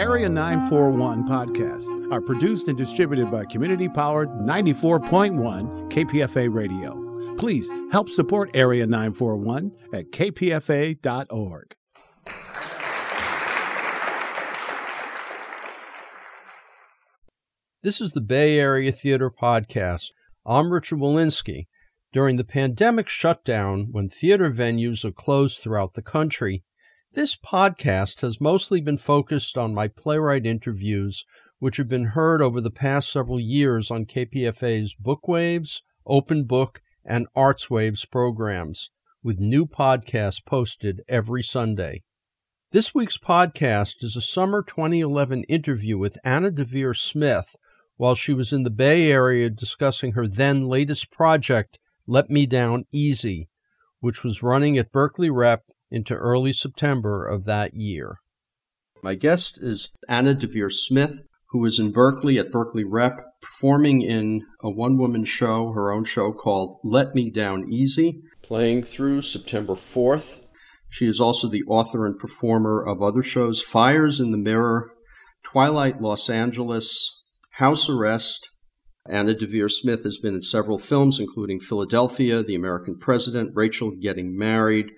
Area 941 podcasts are produced and distributed by community powered 94.1 KPFA Radio. Please help support Area 941 at kpfa.org. This is the Bay Area Theater Podcast. I'm Richard Wolinsky. During the pandemic shutdown, when theater venues are closed throughout the country, this podcast has mostly been focused on my playwright interviews, which have been heard over the past several years on KPFA's Bookwaves, Open Book, and Arts Waves programs, with new podcasts posted every Sunday. This week's podcast is a summer 2011 interview with Anna Deavere Smith while she was in the Bay Area discussing her then latest project, Let Me Down Easy, which was running at Berkeley Rep into early September of that year. My guest is Anna Deavere Smith, who was in Berkeley at Berkeley Rep, performing in a one woman show, her own show called Let Me Down Easy, playing through September 4th. She is also the author and performer of other shows Fires in the Mirror, Twilight Los Angeles, House Arrest. Anna Deavere Smith has been in several films, including Philadelphia, The American President, Rachel Getting Married,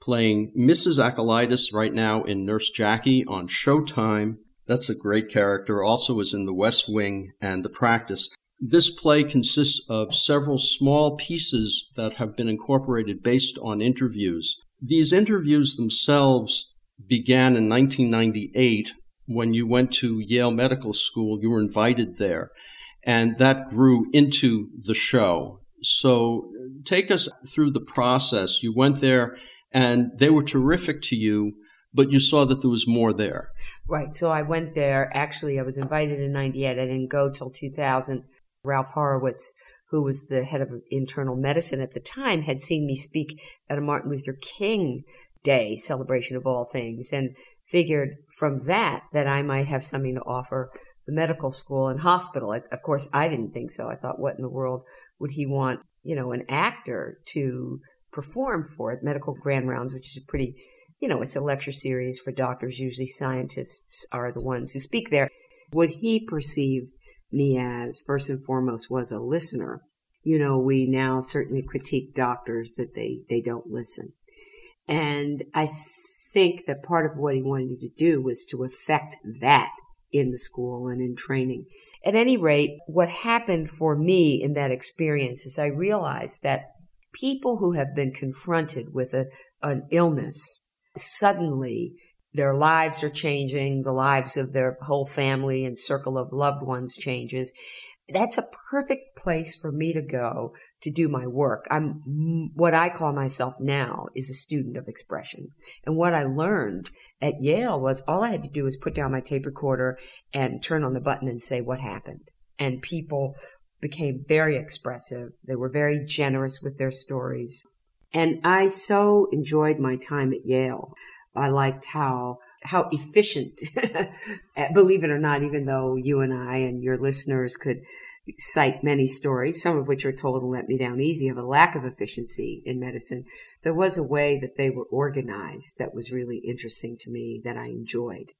playing Mrs. Akalitus right now in Nurse Jackie on Showtime. That's a great character. Also is in The West Wing and The Practice. This play consists of several small pieces that have been incorporated based on interviews. These interviews themselves began in 1998 when you went to Yale Medical School, you were invited there. And that grew into the show. So take us through the process. You went there and they were terrific to you, but you saw that there was more there. Right. So I went there. Actually, I was invited in 98. I didn't go till 2000. Ralph Horwitz, who was the head of internal medicine at the time, had seen me speak at a Martin Luther King Day celebration of all things. And figured from that that I might have something to offer the medical school and hospital. Of course, I didn't think so. I thought, what in the world would he want, you know, an actor to perform for it, Medical Grand Rounds, which is a pretty, you know, it's a lecture series for doctors. Usually scientists are the ones who speak there. What he perceived me as, first and foremost, was a listener. You know, we now certainly critique doctors that they, they don't listen. And I think that part of what he wanted to do was to affect that in the school and in training. At any rate, what happened for me in that experience is I realized that people who have been confronted with a, an illness, suddenly their lives are changing, the lives of their whole family and circle of loved ones changes. That's a perfect place for me to go to do my work. I'm what I call myself now is a student of expression. And what I learned at Yale was all I had to do was put down my tape recorder and turn on the button and say what happened. And people became very expressive. They were very generous with their stories. And I so enjoyed my time at Yale. I liked how how efficient, believe it or not, even though you and I and your listeners could cite many stories, some of which are told and let me down easy, of a lack of efficiency in medicine. There was a way that they were organized that was really interesting to me that I enjoyed.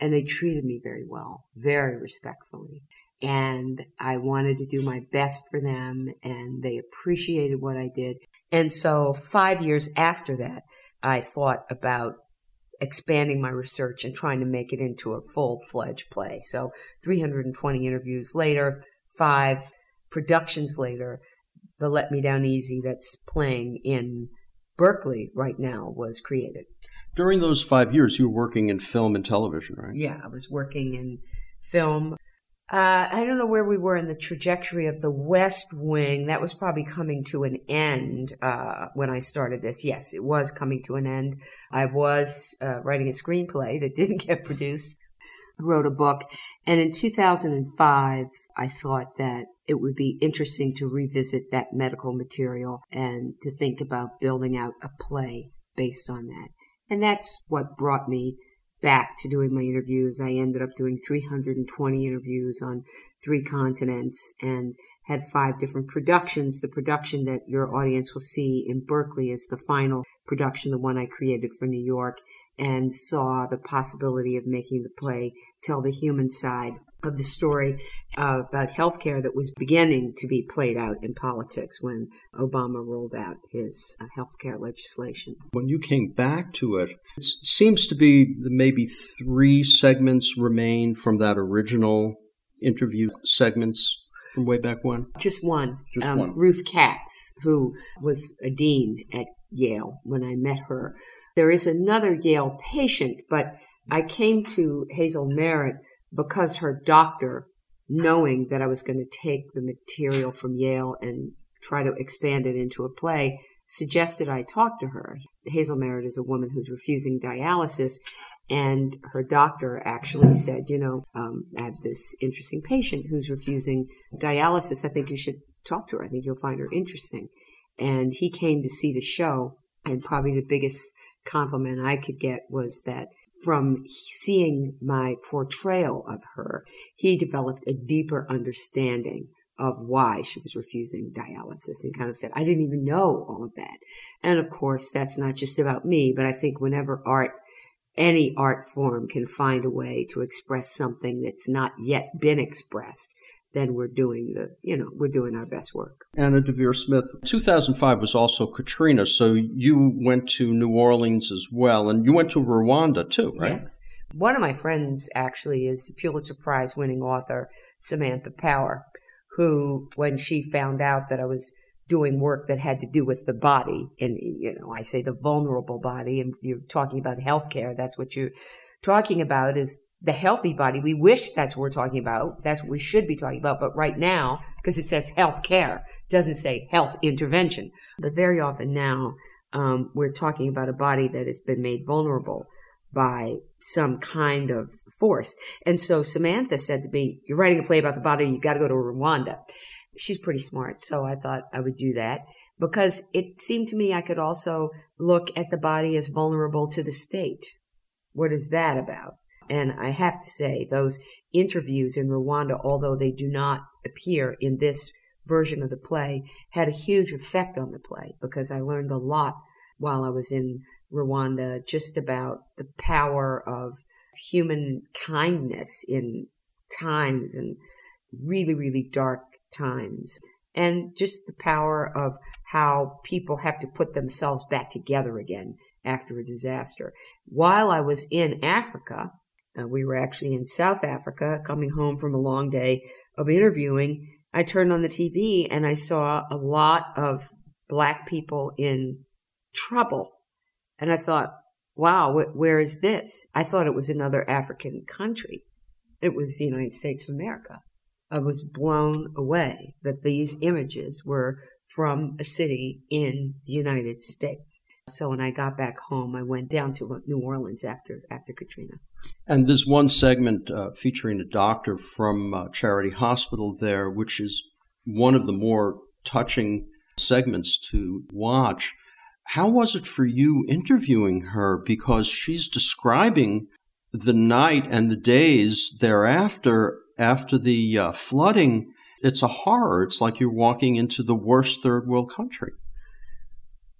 And they treated me very well, very respectfully. And I wanted to do my best for them, and they appreciated what I did. And so, five years after that, I thought about expanding my research and trying to make it into a full fledged play. So, 320 interviews later, five productions later, the Let Me Down Easy that's playing in Berkeley right now was created. During those five years, you were working in film and television, right? Yeah, I was working in film. Uh, I don't know where we were in the trajectory of the West Wing. That was probably coming to an end uh, when I started this. Yes, it was coming to an end. I was uh, writing a screenplay that didn't get produced. I wrote a book, and in 2005, I thought that it would be interesting to revisit that medical material and to think about building out a play based on that. And that's what brought me back to doing my interviews. I ended up doing 320 interviews on three continents and had five different productions. The production that your audience will see in Berkeley is the final production, the one I created for New York, and saw the possibility of making the play tell the human side of the story uh, about healthcare that was beginning to be played out in politics when Obama rolled out his uh, healthcare legislation. When you came back to it, it seems to be maybe three segments remain from that original interview segments from way back when? Just one. Just um, one. Ruth Katz, who was a dean at Yale when I met her. There is another Yale patient, but I came to Hazel Merritt because her doctor, knowing that I was going to take the material from Yale and try to expand it into a play, suggested I talk to her. Hazel Merritt is a woman who's refusing dialysis, and her doctor actually said, you know, um, I have this interesting patient who's refusing dialysis. I think you should talk to her. I think you'll find her interesting. And he came to see the show, and probably the biggest compliment I could get was that from seeing my portrayal of her, he developed a deeper understanding of why she was refusing dialysis and kind of said, I didn't even know all of that. And of course, that's not just about me, but I think whenever art, any art form can find a way to express something that's not yet been expressed, then we're doing the, you know, we're doing our best work. Anna Deavere Smith, 2005 was also Katrina, so you went to New Orleans as well, and you went to Rwanda too, right? Yes. One of my friends actually is the Pulitzer Prize winning author Samantha Power, who, when she found out that I was doing work that had to do with the body, and you know, I say the vulnerable body, and you're talking about healthcare, that's what you're talking about is the healthy body. We wish that's what we're talking about. That's what we should be talking about. But right now, because it says health care, doesn't say health intervention. But very often now, um, we're talking about a body that has been made vulnerable by some kind of force. And so Samantha said to me, You're writing a play about the body, You've got to go to Rwanda. She's pretty smart. So I thought I would do that because it seemed to me I could also look at the body as vulnerable to the state. What is that about? And I have to say, those interviews in Rwanda, although they do not appear in this version of the play, had a huge effect on the play because I learned a lot while I was in Rwanda just about the power of human kindness in times and really, really dark times. And just the power of how people have to put themselves back together again after a disaster. While I was in Africa, uh, we were actually in South Africa, coming home from a long day of interviewing. I turned on the TV and I saw a lot of black people in trouble. And I thought, wow, wh- where is this? I thought it was another African country. It was the United States of America. I was blown away that these images were from a city in the United States. So when I got back home, I went down to New Orleans after after Katrina. And there's one segment uh, featuring a doctor from uh, Charity Hospital there, which is one of the more touching segments to watch. How was it for you interviewing her? Because she's describing the night and the days thereafter, after the uh, flooding. It's a horror. It's like you're walking into the worst third world country.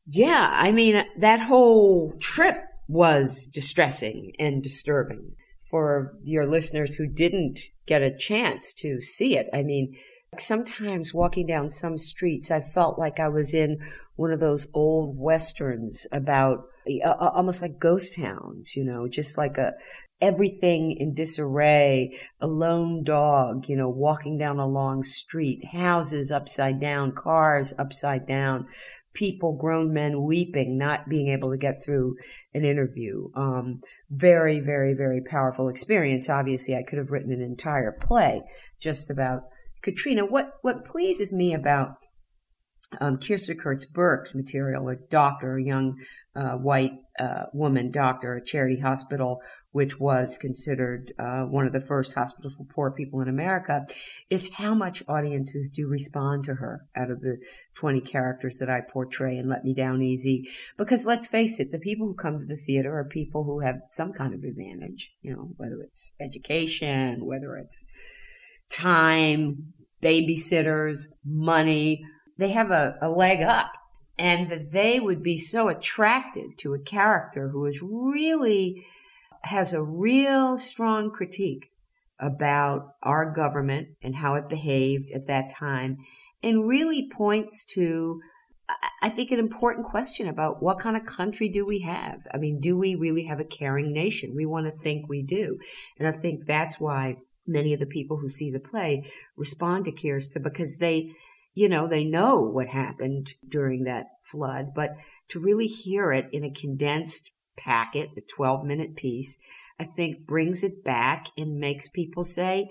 Yeah, I mean, that whole trip was distressing and disturbing for your listeners who didn't get a chance to see it. I mean, sometimes walking down some streets, I felt like I was in one of those old westerns about uh, uh almost like ghost towns, you know, just like a everything in disarray, a lone dog, you know, walking down a long street, houses upside down, cars upside down, people, grown men weeping, not being able to get through an interview. Um, very, very, very powerful experience. Obviously, I could have written an entire play just about Katrina. What what pleases me about um, Kiersta Kurtz Burke's material, a doctor, a young uh, white uh, woman doctor at Charity Hospital, which was considered uh, one of the first hospitals for poor people in America, is how much audiences do respond to her out of the 20 characters that I portray and Let Me Down Easy. Because let's face it, the people who come to the theater are people who have some kind of advantage, you know, whether it's education, whether it's time, babysitters, money, they have a, a leg up and that they would be so attracted to a character who is really has a real strong critique about our government and how it behaved at that time and really points to I think an important question about what kind of country do we have? I mean, do we really have a caring nation? We want to think we do. And I think that's why many of the people who see the play respond to Kiersta because they you know, they know what happened during that flood, but to really hear it in a condensed packet, a 12 minute piece, I think brings it back and makes people say,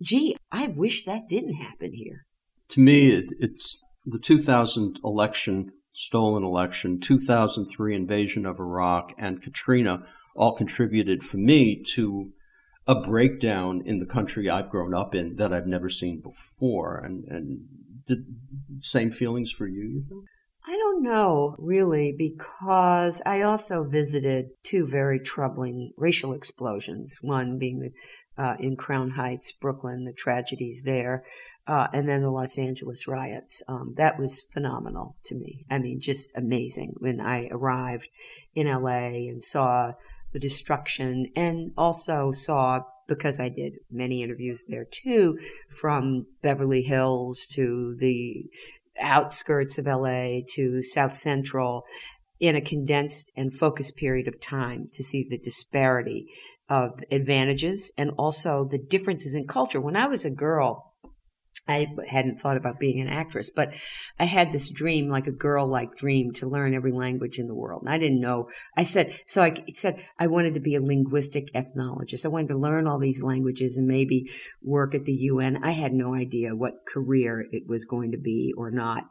gee, I wish that didn't happen here. To me, it, it's the 2000 election, stolen election, 2003 invasion of Iraq, and Katrina all contributed for me to a breakdown in the country I've grown up in that I've never seen before. And, and did same feelings for you, you think? I don't know really because I also visited two very troubling racial explosions. One being the, uh, in Crown Heights, Brooklyn, the tragedies there, uh, and then the Los Angeles riots. Um, that was phenomenal to me. I mean, just amazing when I arrived in LA and saw the destruction and also saw because I did many interviews there too, from Beverly Hills to the outskirts of LA to South Central in a condensed and focused period of time to see the disparity of advantages and also the differences in culture. When I was a girl, I hadn't thought about being an actress, but I had this dream, like a girl like dream to learn every language in the world. And I didn't know. I said, so I said I wanted to be a linguistic ethnologist. I wanted to learn all these languages and maybe work at the UN. I had no idea what career it was going to be or not.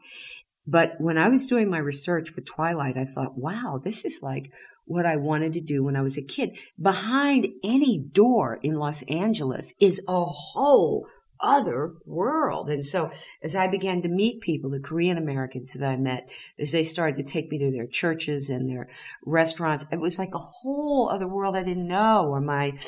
But when I was doing my research for Twilight, I thought, wow, this is like what I wanted to do when I was a kid. Behind any door in Los Angeles is a whole other world. And so as I began to meet people, the Korean Americans that I met, as they started to take me to their churches and their restaurants, it was like a whole other world I didn't know. Or my,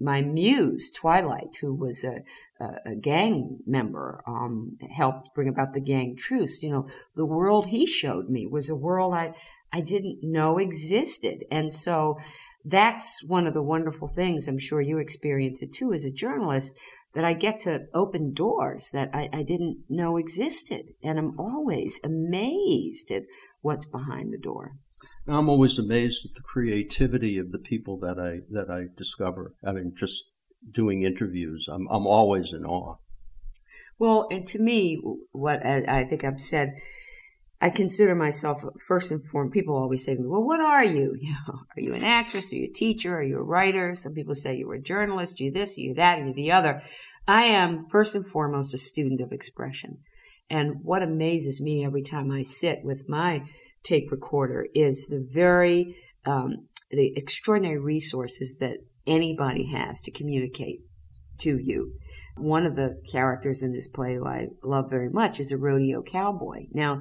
my muse, Twilight, who was a, a, a gang member, um, helped bring about the gang truce. You know, the world he showed me was a world I, I didn't know existed. And so that's one of the wonderful things. I'm sure you experience it too as a journalist that I get to open doors that I, I didn't know existed. And I'm always amazed at what's behind the door. I'm always amazed at the creativity of the people that I that I discover. I mean, just doing interviews, I'm I'm always in awe. Well, and to me, what I think I've said I consider myself first and foremost. People always say to me, "Well, what are you? You know, are you an actress? Are you a teacher? Are you a writer?" Some people say you're a journalist. Are you this? Are you that? You the other? I am first and foremost a student of expression, and what amazes me every time I sit with my tape recorder is the very um, the extraordinary resources that anybody has to communicate to you. One of the characters in this play who I love very much is a rodeo cowboy. Now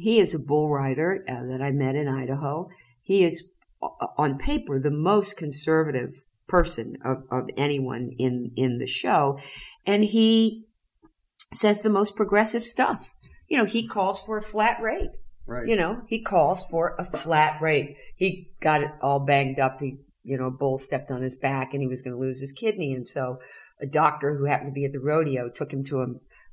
he is a bull rider uh, that I met in Idaho. He is, uh, on paper, the most conservative person of, of anyone in, in the show. And he says the most progressive stuff. You know, he calls for a flat rate. Right. You know, he calls for a flat rate. He got it all banged up. He, you know, a bull stepped on his back and he was going to lose his kidney. And so a doctor who happened to be at the rodeo took him to a,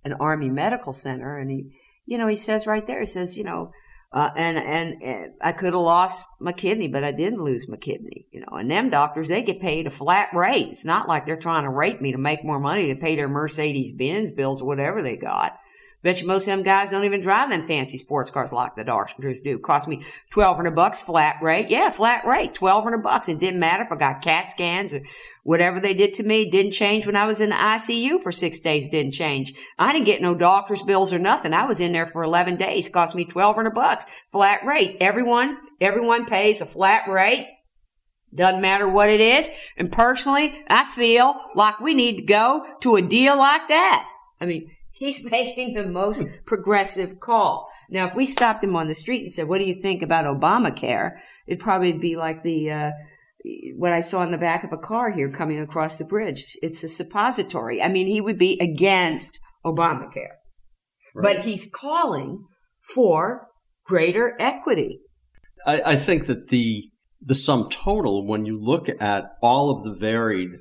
an army medical center and he, you know, he says right there, he says, you know, uh, and, and, and I could have lost my kidney, but I didn't lose my kidney, you know, and them doctors, they get paid a flat rate. It's not like they're trying to rape me to make more money to pay their Mercedes Benz bills or whatever they got. Bet you most of them guys don't even drive them fancy sports cars like the Dodgers do. Cost me twelve hundred bucks flat rate. Yeah, flat rate, twelve hundred bucks. It didn't matter if I got CAT scans or whatever they did to me. Didn't change when I was in the ICU for six days. Didn't change. I didn't get no doctor's bills or nothing. I was in there for eleven days. Cost me twelve hundred bucks flat rate. Everyone, everyone pays a flat rate. Doesn't matter what it is. And personally, I feel like we need to go to a deal like that. I mean, He's making the most progressive call. Now, if we stopped him on the street and said, "What do you think about Obamacare?" It'd probably be like the uh, what I saw in the back of a car here coming across the bridge. It's a suppository. I mean, he would be against Obamacare, right. but he's calling for greater equity. I, I think that the the sum total, when you look at all of the varied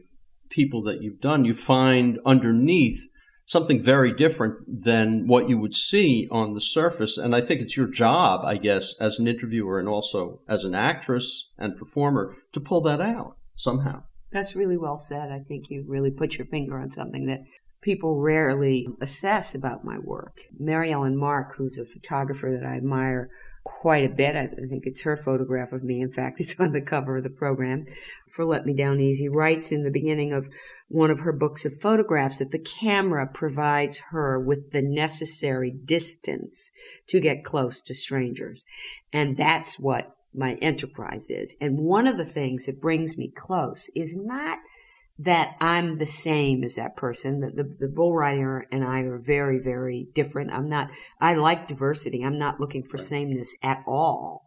people that you've done, you find underneath something very different than what you would see on the surface. And I think it's your job, I guess, as an interviewer and also as an actress and performer to pull that out somehow. That's really well said. I think you really put your finger on something that people rarely assess about my work. Mary Ellen Mark, who's a photographer that I admire, quite a bit. I think it's her photograph of me. In fact, it's on the cover of the program for Let Me Down Easy. Writes in the beginning of one of her books of photographs that the camera provides her with the necessary distance to get close to strangers. And that's what my enterprise is. And one of the things that brings me close is not that I'm the same as that person. The, the, the, bull rider and I are very, very different. I'm not, I like diversity. I'm not looking for sameness at all.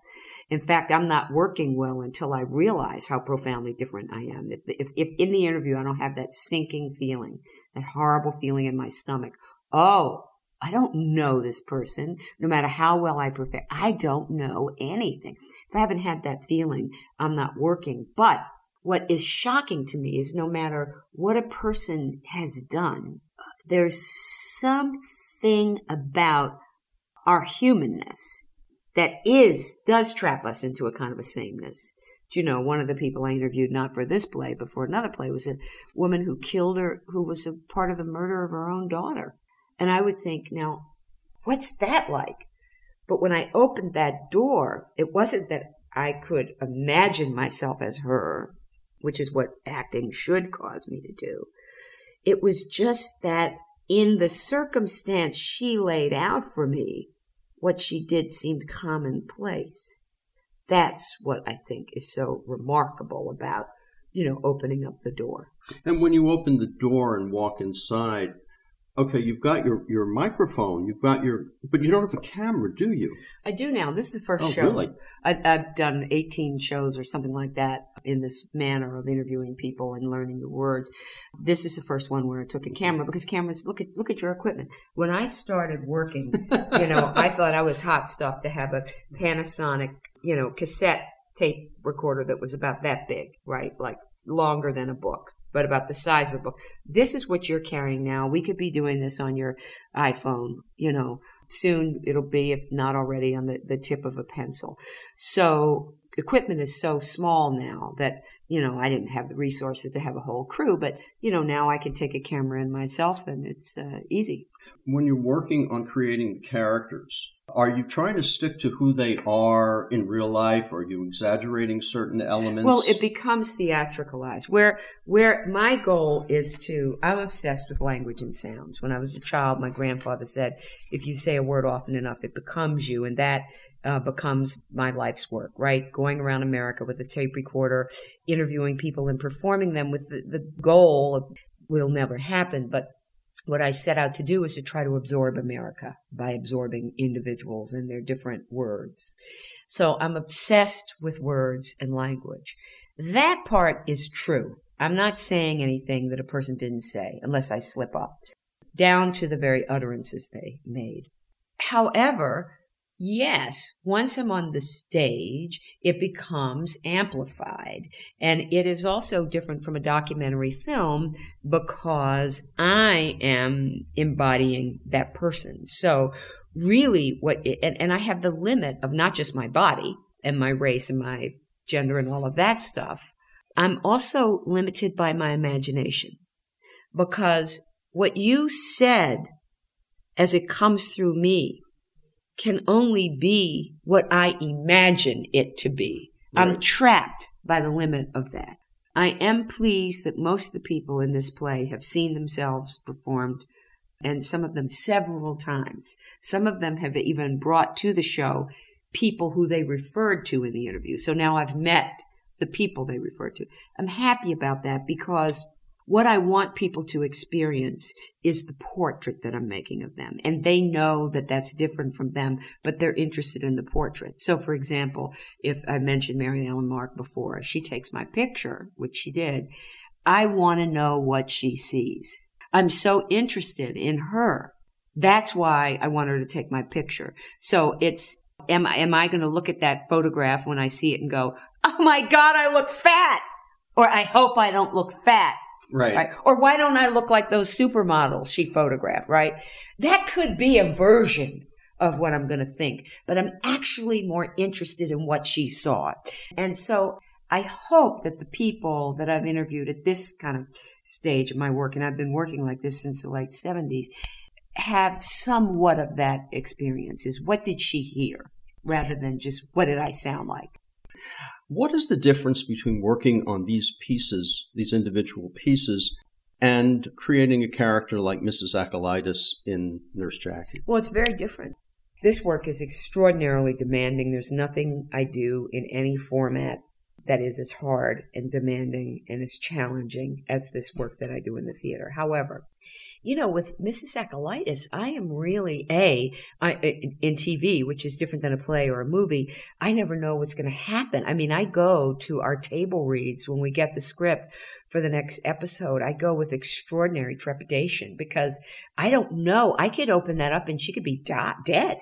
In fact, I'm not working well until I realize how profoundly different I am. If, if, if in the interview I don't have that sinking feeling, that horrible feeling in my stomach, oh, I don't know this person, no matter how well I prepare. I don't know anything. If I haven't had that feeling, I'm not working. But what is shocking to me is no matter what a person has done, there's something about our humanness that is, does trap us into a kind of a sameness. Do you know, one of the people I interviewed, not for this play, but for another play, was a woman who killed her, who was a part of the murder of her own daughter. And I would think, now, what's that like? But when I opened that door, it wasn't that I could imagine myself as her which is what acting should cause me to do. It was just that in the circumstance she laid out for me, what she did seemed commonplace. That's what I think is so remarkable about, you know, opening up the door. And when you open the door and walk inside, Okay, you've got your, your microphone, you've got your, but you don't have a camera, do you? I do now. This is the first oh, show. Really? I, have done 18 shows or something like that in this manner of interviewing people and learning the words. This is the first one where I took a camera because cameras, look at, look at your equipment. When I started working, you know, I thought I was hot stuff to have a Panasonic, you know, cassette tape recorder that was about that big, right? Like longer than a book but about the size of a book. This is what you're carrying now. We could be doing this on your iPhone, you know. Soon it'll be, if not already, on the, the tip of a pencil. So equipment is so small now that, you know, I didn't have the resources to have a whole crew, but, you know, now I can take a camera in myself and it's uh, easy. When you're working on creating the characters, are you trying to stick to who they are in real life? Or are you exaggerating certain elements? Well, it becomes theatricalized. Where where my goal is to I'm obsessed with language and sounds. When I was a child, my grandfather said, if you say a word often enough, it becomes you, and that uh, becomes my life's work, right? Going around America with a tape recorder, interviewing people and performing them with the, the goal of, will never happen, but what I set out to do is to try to absorb America by absorbing individuals and their different words. So I'm obsessed with words and language. That part is true. I'm not saying anything that a person didn't say unless I slip up, down to the very utterances they made. However, Yes, once I'm on the stage, it becomes amplified. And it is also different from a documentary film because I am embodying that person. So really what, it, and, and I have the limit of not just my body and my race and my gender and all of that stuff. I'm also limited by my imagination because what you said as it comes through me can only be what I imagine it to be. Right. I'm trapped by the limit of that. I am pleased that most of the people in this play have seen themselves performed and some of them several times. Some of them have even brought to the show people who they referred to in the interview. So now I've met the people they referred to. I'm happy about that because what I want people to experience is the portrait that I'm making of them. And they know that that's different from them, but they're interested in the portrait. So, for example, if I mentioned Mary Ellen Mark before, she takes my picture, which she did. I want to know what she sees. I'm so interested in her. That's why I want her to take my picture. So it's, am, I am I going to look at that photograph when I see it and go, Oh my God, I look fat? Or I hope I don't look fat Right. right. Or why don't I look like those supermodels she photographed, right? That could be a version of what I'm going to think, but I'm actually more interested in what she saw. And so I hope that the people that I've interviewed at this kind of stage of my work, and I've been working like this since the late 70s, have somewhat of that experience is what did she hear rather than just what did I sound like? What is the difference between working on these pieces, these individual pieces, and creating a character like Mrs. Akalitus in Nurse Jackie? Well, it's very different. This work is extraordinarily demanding. There's nothing I do in any format that is as hard and demanding and as challenging as this work that I do in the theater. However, you know, with Mrs. Akalitus, I am really a I, in TV, which is different than a play or a movie. I never know what's going to happen. I mean, I go to our table reads when we get the script for the next episode. I go with extraordinary trepidation because I don't know. I could open that up and she could be da- dead.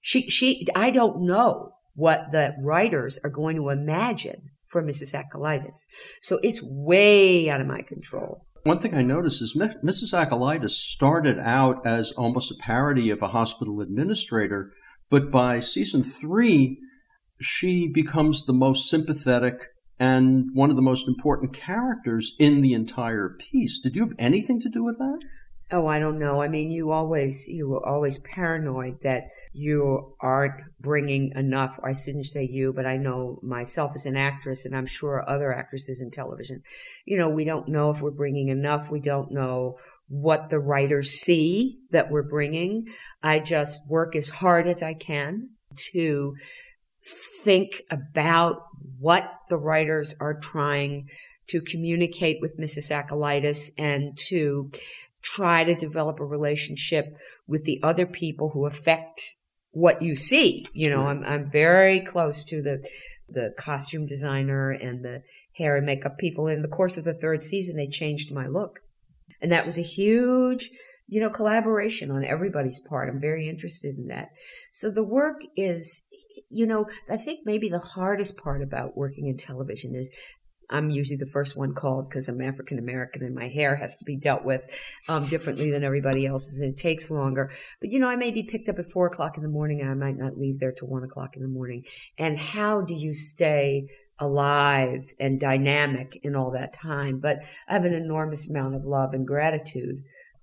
She, she, I don't know what the writers are going to imagine for Mrs. Akalitus. So it's way out of my control. One thing I noticed is Mrs. Akalitus started out as almost a parody of a hospital administrator, but by season three, she becomes the most sympathetic and one of the most important characters in the entire piece. Did you have anything to do with that? Oh, I don't know. I mean, you always you were always paranoid that you aren't bringing enough. I shouldn't say you, but I know myself as an actress, and I'm sure other actresses in television. You know, we don't know if we're bringing enough. We don't know what the writers see that we're bringing. I just work as hard as I can to think about what the writers are trying to communicate with Mrs. Akalitus and to try to develop a relationship with the other people who affect what you see. You know, I'm, I'm very close to the, the costume designer and the hair and makeup people. In the course of the third season, they changed my look. And that was a huge, you know, collaboration on everybody's part. I'm very interested in that. So the work is, you know, I think maybe the hardest part about working in television is I'm usually the first one called because I'm African American and my hair has to be dealt with um, differently than everybody else's and it takes longer. But you know, I may be picked up at four o'clock in the morning and I might not leave there till one o'clock in the morning. And how do you stay alive and dynamic in all that time? But I have an enormous amount of love and gratitude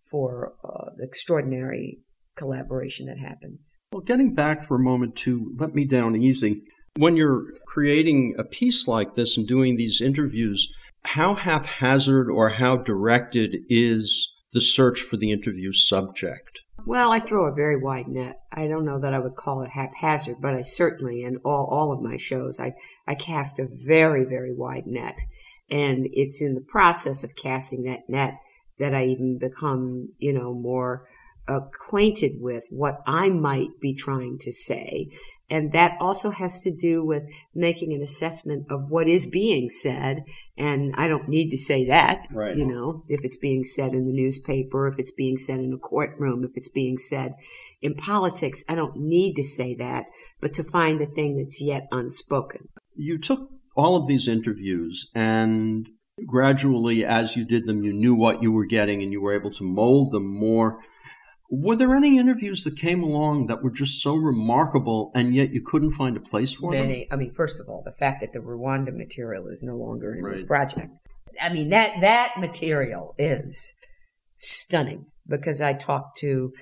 for uh, the extraordinary collaboration that happens. Well, getting back for a moment to Let Me Down Easy, when you're creating a piece like this and doing these interviews, how haphazard or how directed is the search for the interview subject? Well, I throw a very wide net. I don't know that I would call it haphazard, but I certainly, in all, all of my shows, I, I cast a very, very wide net. And it's in the process of casting that net that I even become, you know, more acquainted with what I might be trying to say. And that also has to do with making an assessment of what is being said. And I don't need to say that, right. you know, if it's being said in the newspaper, if it's being said in a courtroom, if it's being said in politics, I don't need to say that, but to find the thing that's yet unspoken. You took all of these interviews and gradually as you did them, you knew what you were getting and you were able to mold them more were there any interviews that came along that were just so remarkable and yet you couldn't find a place for Many, them? I mean, first of all, the fact that the Rwanda material is no longer in right. this project. I mean, that, that material is stunning because I talked to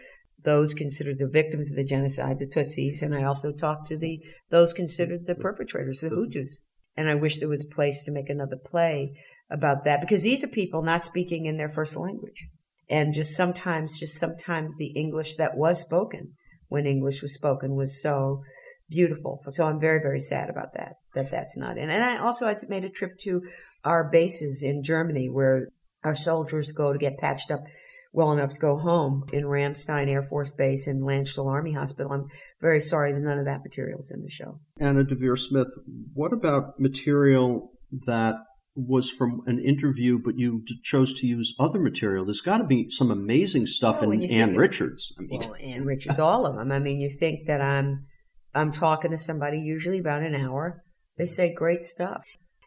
those considered the victims of the genocide, the Tutsis, and I also talked to the those considered the perpetrators, the Hutus. And I wish there was a place to make another play about that because these are people not speaking in their first language. And just sometimes, just sometimes the English that was spoken when English was spoken was so beautiful. So I'm very, very sad about that, that that's not in. And I also I made a trip to our bases in Germany where our soldiers go to get patched up well enough to go home in Ramstein Air Force Base and Landstuhl Army Hospital. I'm very sorry that none of that material is in the show. Anna Deavere Smith, what about material that was from an interview, but you chose to use other material? There's got to be some amazing stuff oh, in Ann Richards. I mean, well, Ann Richards, all of them. I mean, you think that I'm I'm talking to somebody usually about an hour. They say great stuff.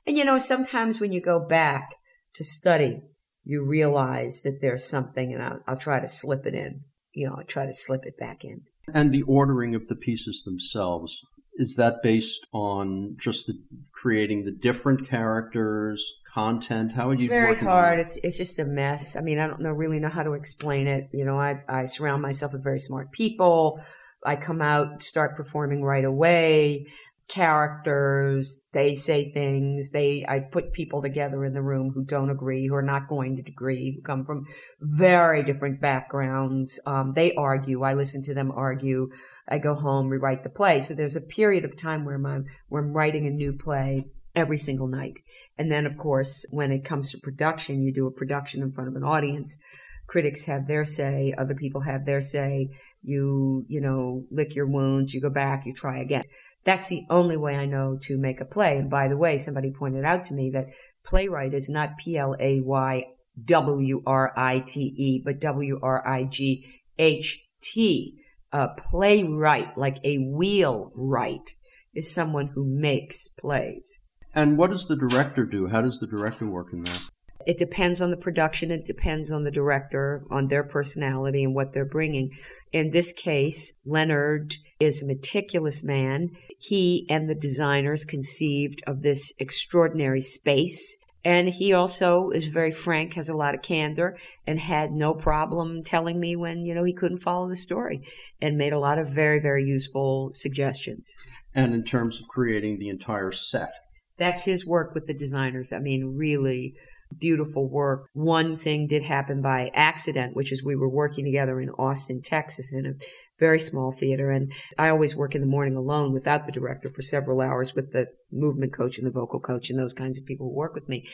And you know, sometimes when you go back to study you realize that there's something and I'll, I'll try to slip it in. You know, I try to slip it back in. And the ordering of the pieces themselves, is that based on just the, creating the different characters, content? How would you? It's very hard. It's it's just a mess. I mean, I don't know really know how to explain it. You know, I I surround myself with very smart people. I come out, start performing right away characters they say things they i put people together in the room who don't agree who are not going to agree who come from very different backgrounds. Um, they argue i listen to them argue i go home rewrite the play. So there's a period of time where i'm where i'm writing a new play every single night. And then of course when it comes to production you do a production in front of an audience critics have their say other people have their say you you know lick your wounds you go back you try again that's the only way I know to make a play. And by the way, somebody pointed out to me that playwright is not P L A Y W R I T E, but W R I G H T. A playwright, like a wheelwright, is someone who makes plays. And what does the director do? How does the director work in that? It depends on the production. It depends on the director, on their personality and what they're bringing. In this case, Leonard is a meticulous man. He and the designers conceived of this extraordinary space. And he also is very frank, has a lot of candor, and had no problem telling me when, you know, he couldn't follow the story and made a lot of very, very useful suggestions. And in terms of creating the entire set. That's his work with the designers. I mean, really beautiful work. One thing did happen by accident, which is we were working together in Austin, Texas in a very small theater. And I always work in the morning alone without the director for several hours with the movement coach and the vocal coach and those kinds of people who work with me.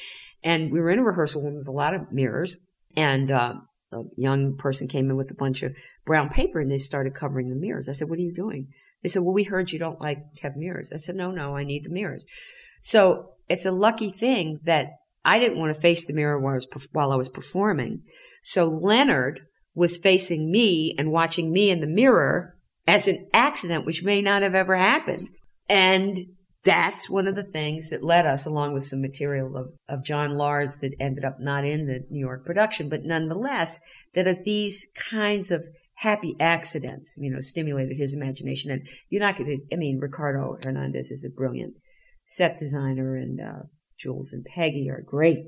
And we were in a rehearsal room with a lot of mirrors and, uh, a young person came in with a bunch of brown paper and they started covering the mirrors. I said, what are you doing? They said, well, we heard you don't like to have mirrors. I said, no, no, I need the mirrors. So it's a lucky thing that I didn't want to face the mirror while I was, while I was performing. So Leonard was facing me and watching me in the mirror as an accident, which may not have ever happened. And that's one of the things that led us, along with some material of, of John Lars that ended up not in the New York production, but nonetheless, that of these kinds of happy accidents, you know, stimulated his imagination. And you're not going to, I mean, Ricardo Hernandez is a brilliant set designer and, uh, Jules and Peggy are great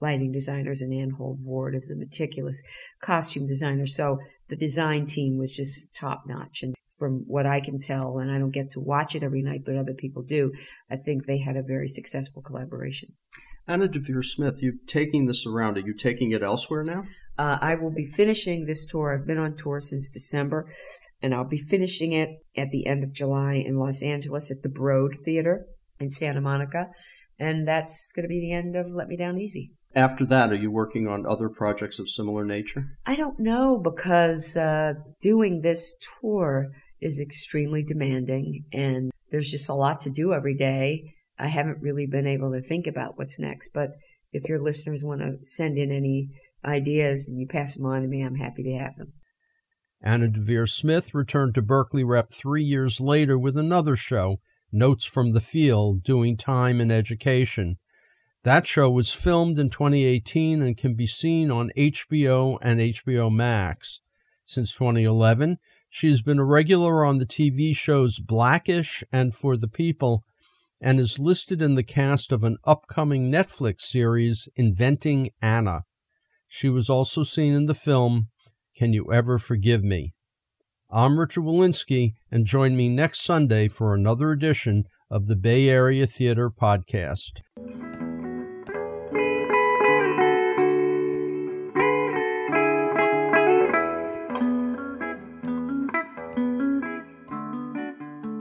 lighting designers, and Ann Hould-Ward is a meticulous costume designer. So the design team was just top notch. And from what I can tell, and I don't get to watch it every night, but other people do, I think they had a very successful collaboration. Anna Deavere Smith, you're taking this around. Are you taking it elsewhere now? Uh, I will be finishing this tour. I've been on tour since December, and I'll be finishing it at the end of July in Los Angeles at the Broad Theater in Santa Monica. And that's going to be the end of Let Me Down Easy. After that, are you working on other projects of similar nature? I don't know because uh, doing this tour is extremely demanding and there's just a lot to do every day. I haven't really been able to think about what's next, but if your listeners want to send in any ideas and you pass them on to me, I'm happy to have them. Anna Deavere Smith returned to Berkeley Rep three years later with another show Notes from the Field, doing time in education. That show was filmed in 2018 and can be seen on HBO and HBO Max. Since 2011, she has been a regular on the TV shows Blackish and For the People and is listed in the cast of an upcoming Netflix series, Inventing Anna. She was also seen in the film Can You Ever Forgive Me? I'm Richard Wolinsky, and join me next Sunday for another edition of the Bay Area Theater Podcast.